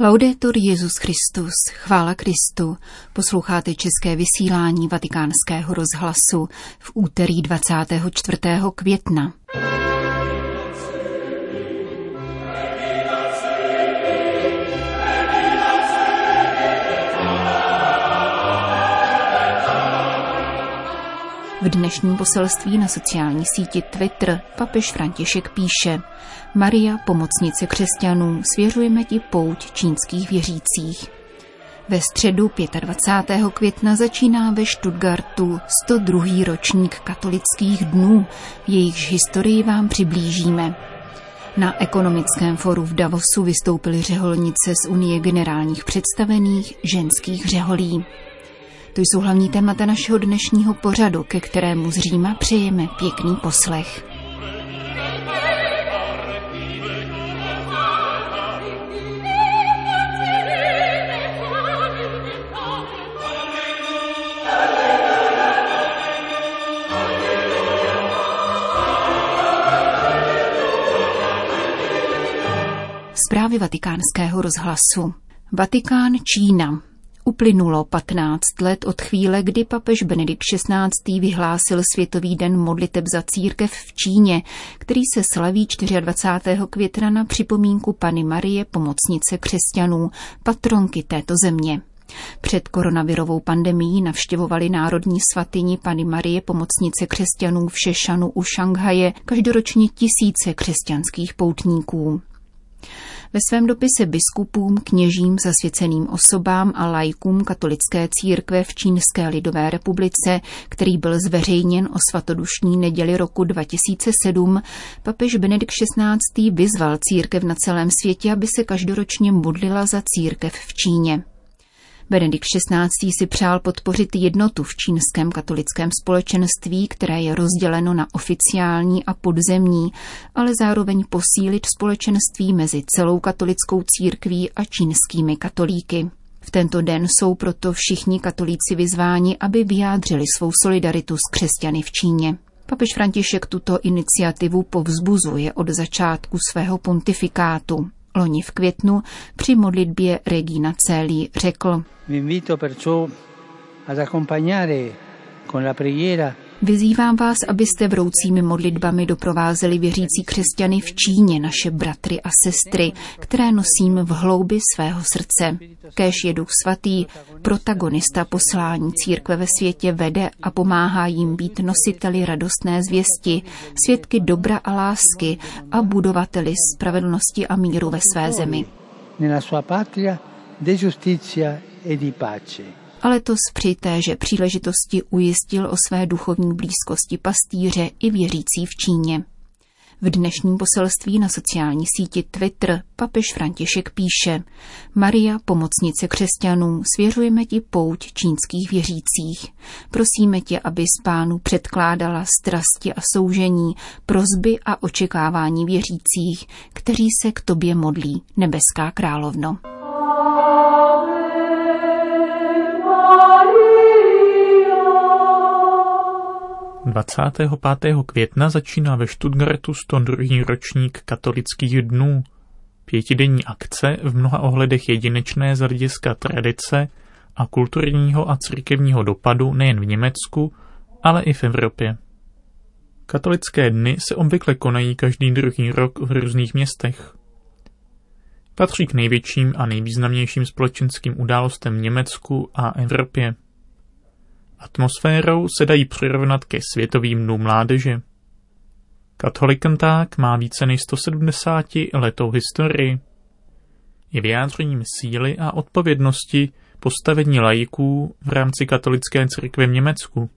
Laudetur Jezus Christus, chvála Kristu. Posloucháte české vysílání Vatikánského rozhlasu v úterý 24. května. V dnešním poselství na sociální síti Twitter papež František píše Maria, pomocnice křesťanů, svěřujeme ti pouť čínských věřících. Ve středu 25. května začíná ve Stuttgartu 102. ročník katolických dnů, jejichž historii vám přiblížíme. Na ekonomickém foru v Davosu vystoupily řeholnice z Unie generálních představených ženských řeholí. To jsou hlavní témata našeho dnešního pořadu, ke kterému z Říma přejeme pěkný poslech. Zprávy vatikánského rozhlasu. Vatikán Čína. Uplynulo 15 let od chvíle, kdy papež Benedikt XVI. vyhlásil Světový den modliteb za církev v Číně, který se slaví 24. května na připomínku Pany Marie, pomocnice křesťanů, patronky této země. Před koronavirovou pandemí navštěvovali národní svatyni Pany Marie pomocnice křesťanů v Šešanu u Šanghaje každoročně tisíce křesťanských poutníků. Ve svém dopise biskupům, kněžím, zasvěceným osobám a lajkům katolické církve v Čínské lidové republice, který byl zveřejněn o svatodušní neděli roku 2007, papež Benedikt XVI. vyzval církev na celém světě, aby se každoročně modlila za církev v Číně. Benedikt XVI. si přál podpořit jednotu v čínském katolickém společenství, které je rozděleno na oficiální a podzemní, ale zároveň posílit společenství mezi celou katolickou církví a čínskými katolíky. V tento den jsou proto všichni katolíci vyzváni, aby vyjádřili svou solidaritu s křesťany v Číně. Papež František tuto iniciativu povzbuzuje od začátku svého pontifikátu. Loni v květnu při modlitbě Regina Celi řekl. Vyzývám vás, abyste vroucími modlitbami doprovázeli věřící křesťany v Číně, naše bratry a sestry, které nosím v hloubi svého srdce. Kéž je Duch Svatý, protagonista poslání církve ve světě vede a pomáhá jim být nositeli radostné zvěsti, svědky dobra a lásky a budovateli spravedlnosti a míru ve své zemi. Nella sua patria de giustizia e di pace a letos při téže příležitosti ujistil o své duchovní blízkosti pastýře i věřící v Číně. V dnešním poselství na sociální síti Twitter papež František píše Maria, pomocnice křesťanů, svěřujeme ti pouť čínských věřících. Prosíme tě, aby z pánu předkládala strasti a soužení, prozby a očekávání věřících, kteří se k tobě modlí, nebeská královno. 25. května začíná ve Stuttgartu 102. ročník katolických dnů. Pětidenní akce v mnoha ohledech jedinečné z hlediska tradice a kulturního a církevního dopadu nejen v Německu, ale i v Evropě. Katolické dny se obvykle konají každý druhý rok v různých městech. Patří k největším a nejvýznamnějším společenským událostem v Německu a Evropě. Atmosférou se dají přirovnat ke světovým dnům mládeže. Katolikanták má více než 170 letou historii. Je vyjádřením síly a odpovědnosti postavení lajků v rámci katolické církve v Německu.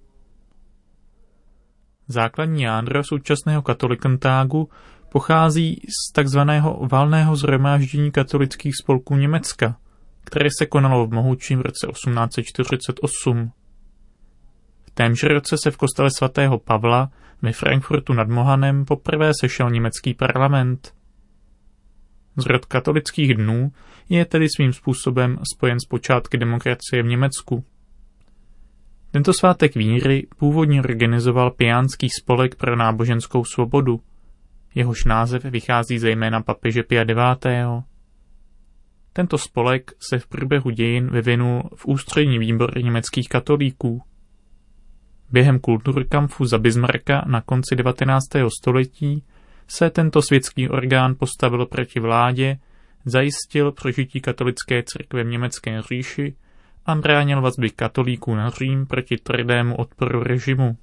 Základní jádro současného katolikantágu pochází z takzvaného valného zhromáždění katolických spolků Německa, které se konalo v mohučím roce 1848 témž roce se v kostele svatého Pavla ve Frankfurtu nad Mohanem poprvé sešel německý parlament. Zrod katolických dnů je tedy svým způsobem spojen s počátky demokracie v Německu. Tento svátek víry původně organizoval Piánský spolek pro náboženskou svobodu. Jehož název vychází zejména papeže Pia IX. Tento spolek se v průběhu dějin vyvinul v ústřední výbor německých katolíků. Během kulturkampfu za Bismarcka na konci 19. století se tento světský orgán postavil proti vládě, zajistil přežití katolické církve v německé říši a bránil vazby katolíků na Řím proti tvrdému odporu režimu.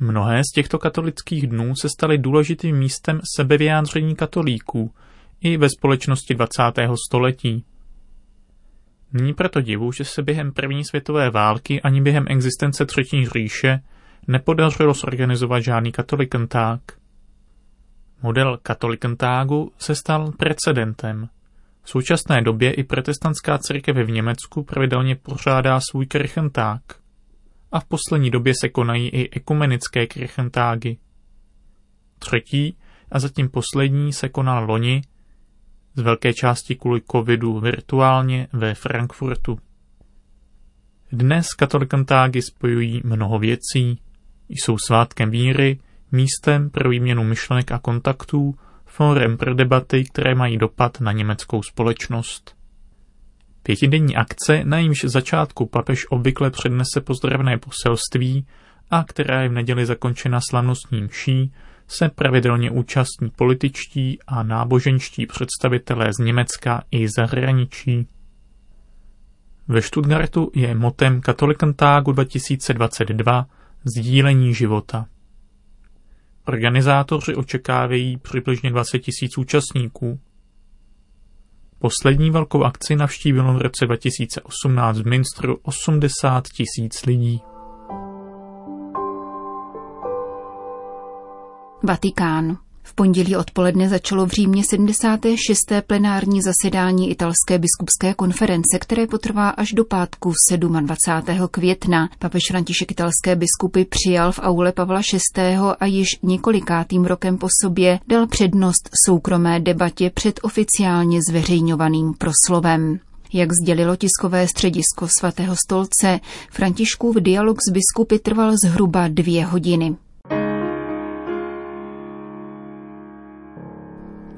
Mnohé z těchto katolických dnů se staly důležitým místem sebevyjádření katolíků i ve společnosti 20. století. Není proto divu, že se během první světové války ani během existence Třetí říše nepodařilo zorganizovat žádný katolikanták. Model katolikantágu se stal precedentem. V současné době i protestantská církev v Německu pravidelně pořádá svůj kirchenták. A v poslední době se konají i ekumenické kirchentágy. Třetí a zatím poslední se konal loni, z velké části kvůli covidu virtuálně ve Frankfurtu. Dnes katolikantágy spojují mnoho věcí, jsou svátkem víry, místem pro výměnu myšlenek a kontaktů, fórem pro debaty, které mají dopad na německou společnost. Pětidenní akce, na jímž začátku papež obvykle přednese pozdravné poselství a která je v neděli zakončena slavnostním mší, se pravidelně účastní političtí a náboženští představitelé z Německa i zahraničí. Ve Stuttgartu je motem Katolikantágu 2022 sdílení života. Organizátoři očekávají přibližně 20 tisíc účastníků. Poslední velkou akci navštívilo v roce 2018 v Minstru 80 tisíc lidí. Vatikán. V pondělí odpoledne začalo v Římě 76. plenární zasedání italské biskupské konference, které potrvá až do pátku 27. května. Papež František italské biskupy přijal v aule Pavla VI. a již několikátým rokem po sobě dal přednost soukromé debatě před oficiálně zveřejňovaným proslovem. Jak sdělilo tiskové středisko svatého stolce, Františkův dialog s biskupy trval zhruba dvě hodiny.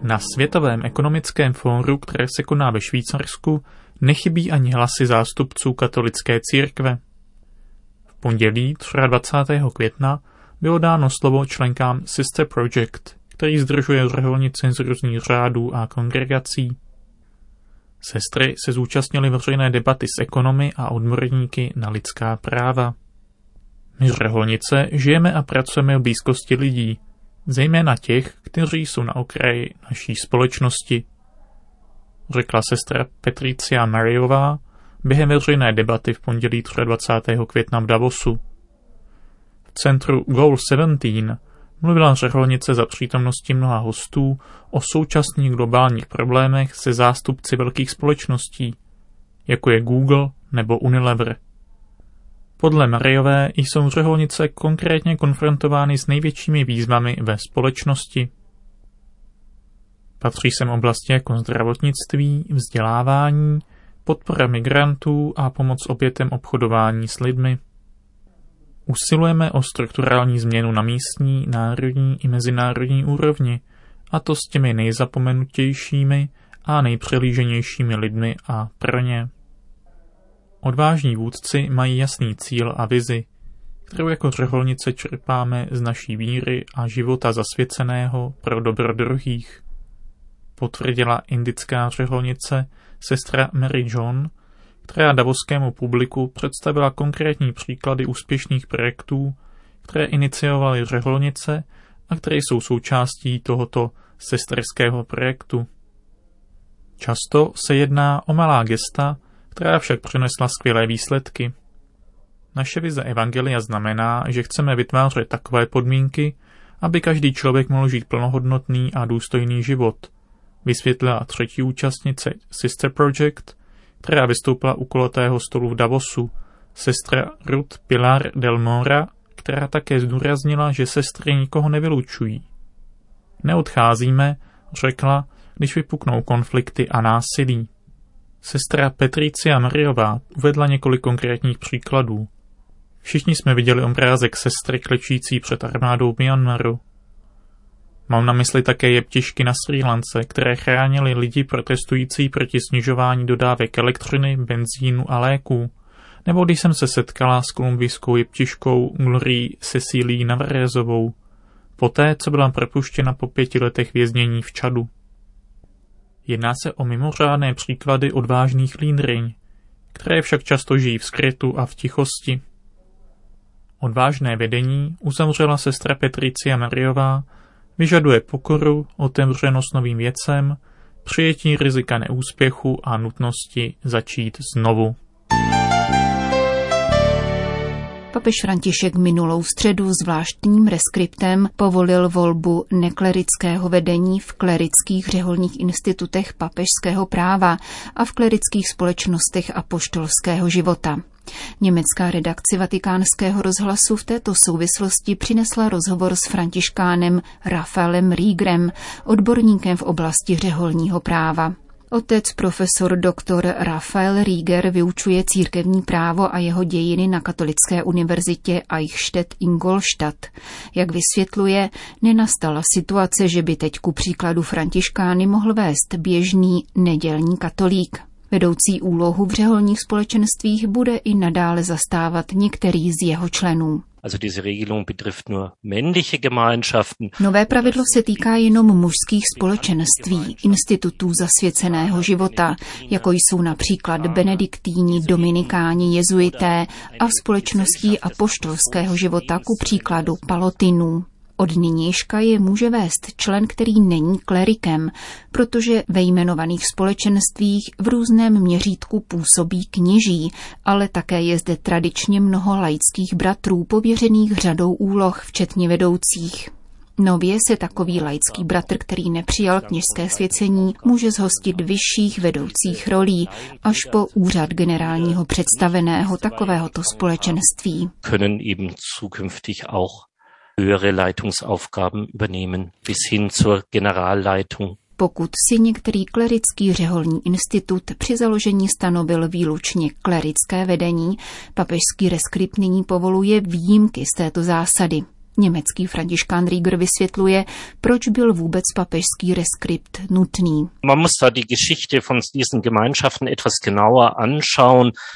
Na Světovém ekonomickém fóru, které se koná ve Švýcarsku, nechybí ani hlasy zástupců katolické církve. V pondělí 23. května bylo dáno slovo členkám Sister Project, který zdržuje řeholnice z různých řádů a kongregací. Sestry se zúčastnily veřejné debaty s ekonomy a odborníky na lidská práva. My řeholnice žijeme a pracujeme v blízkosti lidí, zejména těch, kteří jsou na okraji naší společnosti, řekla sestra Petricia Mariová během veřejné debaty v pondělí 23. května v Davosu. V centru Goal 17 mluvila řeholnice za přítomnosti mnoha hostů o současných globálních problémech se zástupci velkých společností, jako je Google nebo Unilever. Podle Mariové jsou řeholnice konkrétně konfrontovány s největšími výzvami ve společnosti. Patří sem oblasti jako zdravotnictví, vzdělávání, podpora migrantů a pomoc obětem obchodování s lidmi. Usilujeme o strukturální změnu na místní, národní i mezinárodní úrovni, a to s těmi nejzapomenutějšími a nejpřelíženějšími lidmi a pro ně. Odvážní vůdci mají jasný cíl a vizi, kterou jako řeholnice čerpáme z naší víry a života zasvěceného pro dobro druhých. Potvrdila indická řeholnice sestra Mary John, která davoskému publiku představila konkrétní příklady úspěšných projektů, které iniciovaly řeholnice a které jsou součástí tohoto sesterského projektu. Často se jedná o malá gesta, která však přinesla skvělé výsledky. Naše vize Evangelia znamená, že chceme vytvářet takové podmínky, aby každý člověk mohl žít plnohodnotný a důstojný život, vysvětlila třetí účastnice Sister Project, která vystoupila u kulatého stolu v Davosu, sestra Ruth Pilar del Mora, která také zdůraznila, že sestry nikoho nevylučují. Neodcházíme, řekla, když vypuknou konflikty a násilí. Sestra Petricia Mariová uvedla několik konkrétních příkladů. Všichni jsme viděli obrázek sestry klečící před armádou Myanmaru. Mám na mysli také jeptišky na Sri Lance, které chránily lidi protestující proti snižování dodávek elektřiny, benzínu a léků. Nebo když jsem se setkala s kolumbijskou jeptiškou Glorí Cecílí Navarezovou, poté, co byla propuštěna po pěti letech věznění v Čadu. Jedná se o mimořádné příklady odvážných lídryň, které však často žijí v skrytu a v tichosti. Odvážné vedení uzavřela sestra Petricia Mariová, vyžaduje pokoru, otevřenost novým věcem, přijetí rizika neúspěchu a nutnosti začít znovu. Papež František minulou středu zvláštním reskriptem povolil volbu neklerického vedení v klerických řeholních institutech papežského práva a v klerických společnostech a poštolského života. Německá redakce vatikánského rozhlasu v této souvislosti přinesla rozhovor s františkánem Rafaelem Rígrem, odborníkem v oblasti řeholního práva. Otec profesor dr. Rafael Rieger vyučuje církevní právo a jeho dějiny na Katolické univerzitě Eichstätt Ingolstadt. Jak vysvětluje, nenastala situace, že by teď ku příkladu Františkány mohl vést běžný nedělní katolík. Vedoucí úlohu v řeholních společenstvích bude i nadále zastávat některý z jeho členů. Also diese Regelung betrifft nur männliche Gemeinschaften. Nové pravidlo se týká jenom mužských společenství, institutů zasvěceného života, jako jsou například benediktíni, dominikáni, jezuité a společností apoštolského života, ku příkladu palotinů. Od nynějška je může vést člen, který není klerikem, protože ve jmenovaných společenstvích v různém měřítku působí kněží, ale také je zde tradičně mnoho laických bratrů pověřených řadou úloh, včetně vedoucích. Nově se takový laický bratr, který nepřijal kněžské svěcení, může zhostit vyšších vedoucích rolí až po úřad generálního představeného takovéhoto společenství höhere Leitungsaufgaben übernehmen, bis hin zur Generalleitung. Pokud si některý klerický řeholní institut při založení stanovil výlučně klerické vedení, papežský reskript nyní povoluje výjimky z této zásady. Německý františkán Rieger vysvětluje, proč byl vůbec papežský reskript nutný.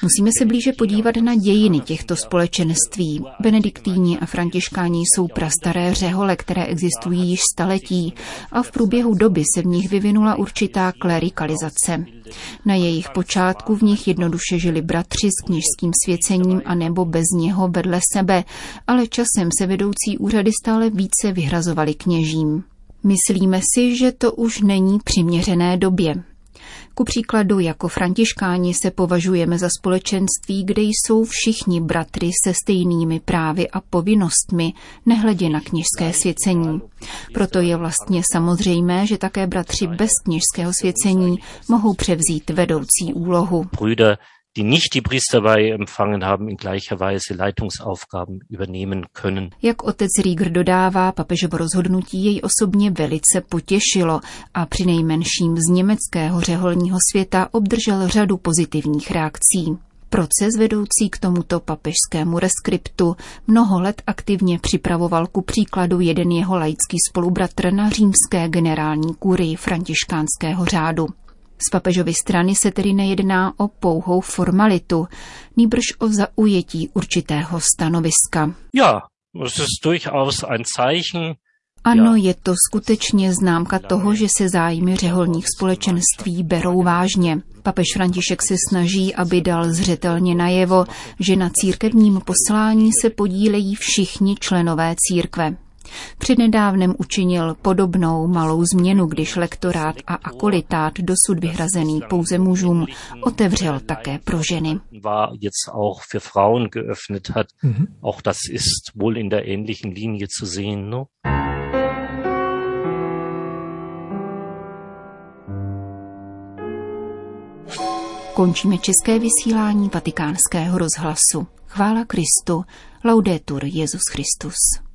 Musíme se blíže podívat na dějiny těchto společenství. Benediktíni a františkáni jsou prastaré řehole, které existují již staletí a v průběhu doby se v nich vyvinula určitá klerikalizace. Na jejich počátku v nich jednoduše žili bratři s kněžským svěcením a nebo bez něho vedle sebe, ale časem se vedoucí úřady stále více vyhrazovaly kněžím. Myslíme si, že to už není přiměřené době. Ku příkladu jako františkáni se považujeme za společenství, kde jsou všichni bratry se stejnými právy a povinnostmi, nehledě na kněžské svěcení. Proto je vlastně samozřejmé, že také bratři bez kněžského svěcení mohou převzít vedoucí úlohu. Die nicht die empfangen haben, in gleicher Weise Leitungsaufgaben übernehmen können. Jak otec Rieger dodává, papežovo rozhodnutí jej osobně velice potěšilo a při nejmenším z německého řeholního světa obdržel řadu pozitivních reakcí. Proces vedoucí k tomuto papežskému reskriptu mnoho let aktivně připravoval ku příkladu jeden jeho laický spolubratr na římské generální kurii františkánského řádu. Z papežovy strany se tedy nejedná o pouhou formalitu, nýbrž o zaujetí určitého stanoviska. Ja, es ist durchaus ein Zeichen, ano, je to skutečně známka toho, že se zájmy řeholních společenství berou vážně. Papež František se snaží, aby dal zřetelně najevo, že na církevním poslání se podílejí všichni členové církve. Přednedávnem učinil podobnou malou změnu, když lektorát a akolitát dosud vyhrazený pouze mužům otevřel také pro ženy. Mhm. Auch das ist wohl in der ähnlichen Linie zu sehen. No? Končíme české vysílání vatikánského rozhlasu. Chvála Kristu. Laudetur Jezus Christus.